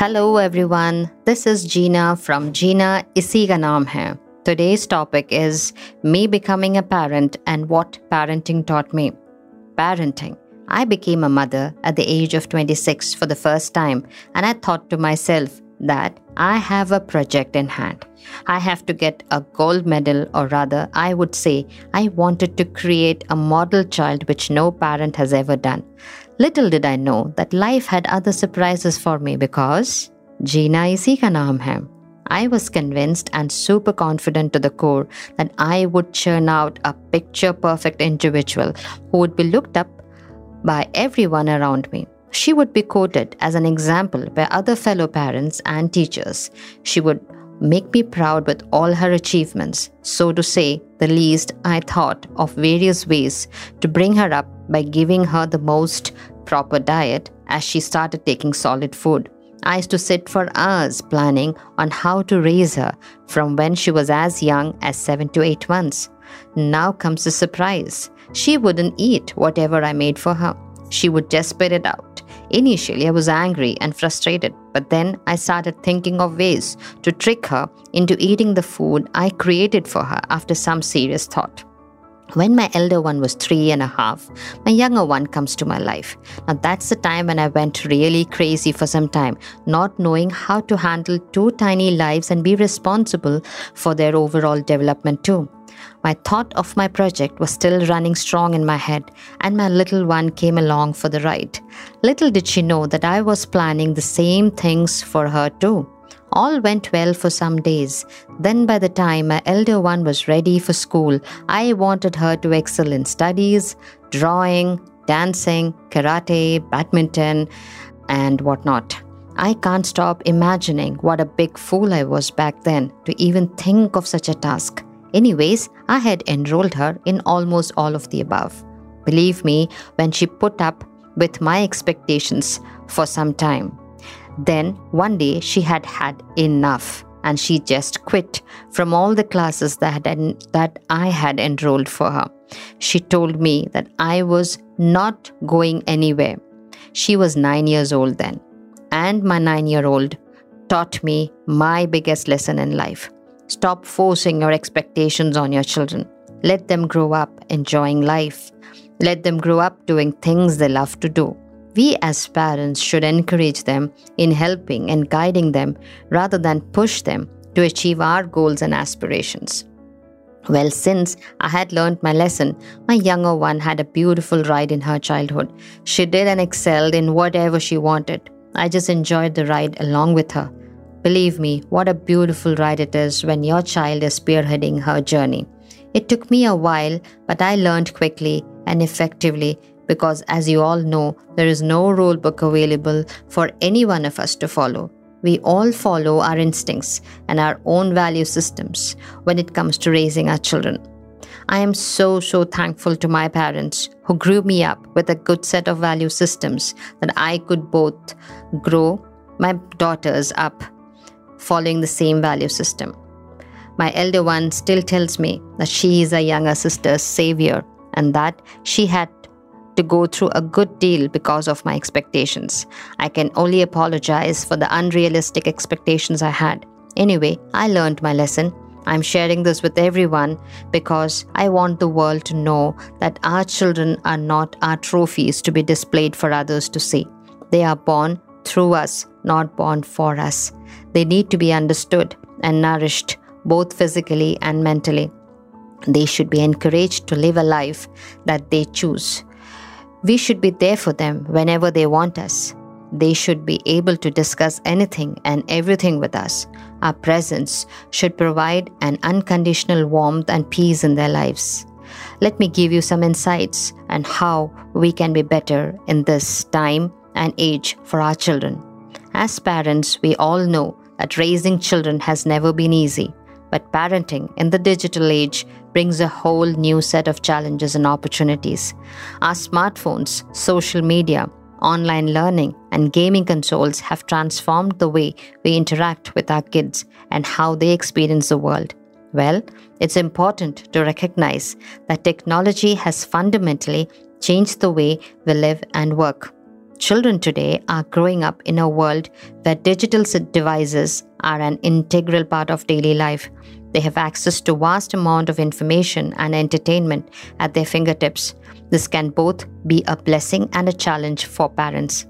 Hello everyone, this is Gina from Gina Isi ka. Today's topic is me becoming a parent and what parenting taught me. Parenting. I became a mother at the age of 26 for the first time and I thought to myself that I have a project in hand. I have to get a gold medal, or rather, I would say I wanted to create a model child which no parent has ever done. Little did I know that life had other surprises for me because Gina isi ka. I was convinced and super confident to the core that I would churn out a picture perfect individual who would be looked up by everyone around me. She would be quoted as an example by other fellow parents and teachers. She would make me proud with all her achievements. So, to say the least, I thought of various ways to bring her up by giving her the most proper diet as she started taking solid food. I used to sit for hours planning on how to raise her from when she was as young as 7 to 8 months. Now comes the surprise. She wouldn't eat whatever I made for her. She would just spit it out. Initially, I was angry and frustrated, but then I started thinking of ways to trick her into eating the food I created for her after some serious thought. When my elder one was three and a half, my younger one comes to my life. Now, that's the time when I went really crazy for some time, not knowing how to handle two tiny lives and be responsible for their overall development too. My thought of my project was still running strong in my head, and my little one came along for the ride. Little did she know that I was planning the same things for her too. All went well for some days. Then, by the time my elder one was ready for school, I wanted her to excel in studies, drawing, dancing, karate, badminton, and whatnot. I can't stop imagining what a big fool I was back then to even think of such a task. Anyways, I had enrolled her in almost all of the above. Believe me, when she put up with my expectations for some time, then one day she had had enough and she just quit from all the classes that, that I had enrolled for her. She told me that I was not going anywhere. She was nine years old then, and my nine year old taught me my biggest lesson in life. Stop forcing your expectations on your children. Let them grow up enjoying life. Let them grow up doing things they love to do. We as parents should encourage them in helping and guiding them rather than push them to achieve our goals and aspirations. Well, since I had learned my lesson, my younger one had a beautiful ride in her childhood. She did and excelled in whatever she wanted. I just enjoyed the ride along with her. Believe me, what a beautiful ride it is when your child is spearheading her journey. It took me a while, but I learned quickly and effectively because, as you all know, there is no rule book available for any one of us to follow. We all follow our instincts and our own value systems when it comes to raising our children. I am so, so thankful to my parents who grew me up with a good set of value systems that I could both grow my daughters up following the same value system. My elder one still tells me that she is a younger sister's savior and that she had to go through a good deal because of my expectations. I can only apologize for the unrealistic expectations I had. Anyway, I learned my lesson. I'm sharing this with everyone because I want the world to know that our children are not our trophies to be displayed for others to see. They are born through us, not born for us. They need to be understood and nourished both physically and mentally. They should be encouraged to live a life that they choose. We should be there for them whenever they want us. They should be able to discuss anything and everything with us. Our presence should provide an unconditional warmth and peace in their lives. Let me give you some insights on how we can be better in this time and age for our children. As parents, we all know that raising children has never been easy. But parenting in the digital age brings a whole new set of challenges and opportunities. Our smartphones, social media, online learning, and gaming consoles have transformed the way we interact with our kids and how they experience the world. Well, it's important to recognize that technology has fundamentally changed the way we live and work. Children today are growing up in a world where digital devices are an integral part of daily life. They have access to vast amount of information and entertainment at their fingertips. This can both be a blessing and a challenge for parents.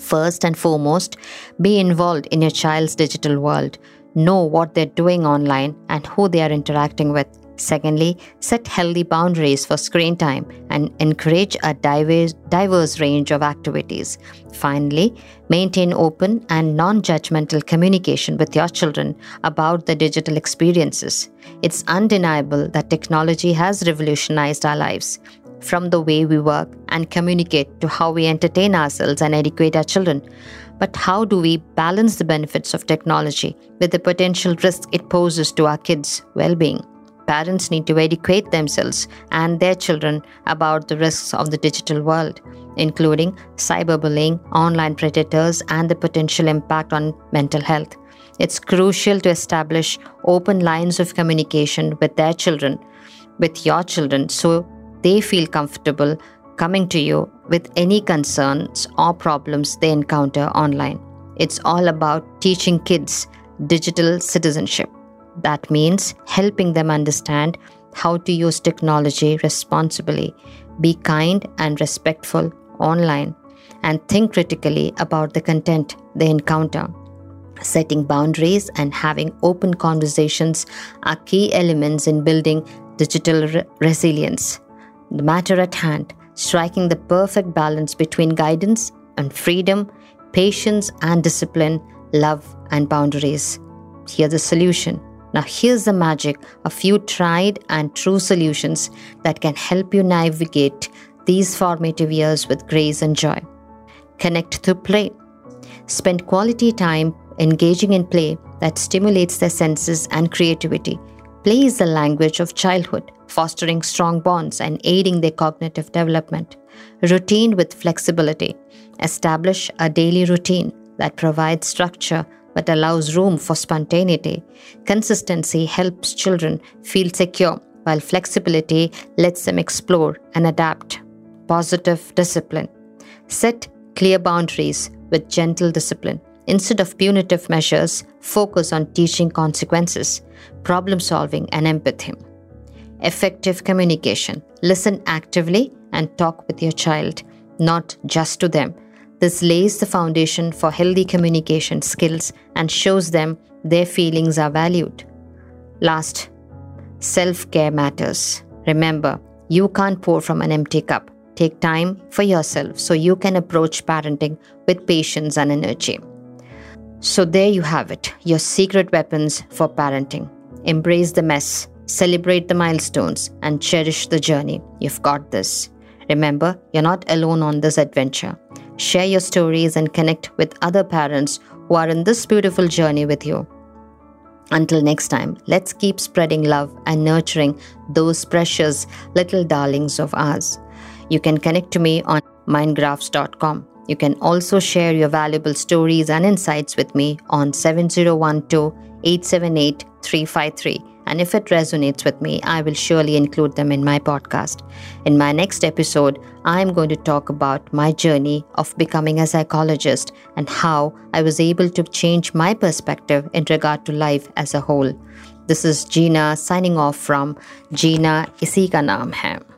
First and foremost, be involved in your child's digital world. Know what they're doing online and who they are interacting with. Secondly, set healthy boundaries for screen time and encourage a diverse, range of activities. Finally, maintain open and non judgmental communication with your children about the digital experiences. It's undeniable that technology has revolutionized our lives from the way we work and communicate to how we entertain ourselves and educate our children. But how do we balance the benefits of technology with the potential risk it poses to our kids' well being? Parents need to educate themselves and their children about the risks of the digital world, including cyberbullying, online predators, and the potential impact on mental health. It's crucial to establish open lines of communication with their children, with your children, so they feel comfortable coming to you with any concerns or problems they encounter online. It's all about teaching kids digital citizenship. That means helping them understand how to use technology responsibly, be kind and respectful online, and think critically about the content they encounter. Setting boundaries and having open conversations are key elements in building digital re- resilience. The matter at hand, striking the perfect balance between guidance and freedom, patience and discipline, love and boundaries. Here's the solution now, here's the magic a few tried and true solutions that can help you navigate these formative years with grace and joy. Connect through play. Spend quality time engaging in play that stimulates their senses and creativity. Play is the language of childhood, fostering strong bonds and aiding their cognitive development. Routine with flexibility. Establish a daily routine that provides structure but allows room for spontaneity. Consistency helps children feel secure, while flexibility lets them explore and adapt. Positive discipline. Set clear boundaries with gentle discipline. Instead of punitive measures, focus on teaching consequences, problem solving, and empathy. Effective communication. Listen actively and talk with your child, not just to them, this lays the foundation for healthy communication skills and shows them their feelings are valued. Last, self care matters. Remember, you can't pour from an empty cup. Take time for yourself so you can approach parenting with patience and energy. So, there you have it your secret weapons for parenting. Embrace the mess, celebrate the milestones, and cherish the journey. You've got this. Remember, you're not alone on this adventure. Share your stories and connect with other parents who are in this beautiful journey with you. Until next time, let's keep spreading love and nurturing those precious little darlings of ours. You can connect to me on mindgraphs.com. You can also share your valuable stories and insights with me on 7012 878 353 and if it resonates with me, I will surely include them in my podcast. In my next episode, I'm going to talk about my journey of becoming a psychologist and how I was able to change my perspective in regard to life as a whole. This is Gina signing off from Gina Isi ka naam hai.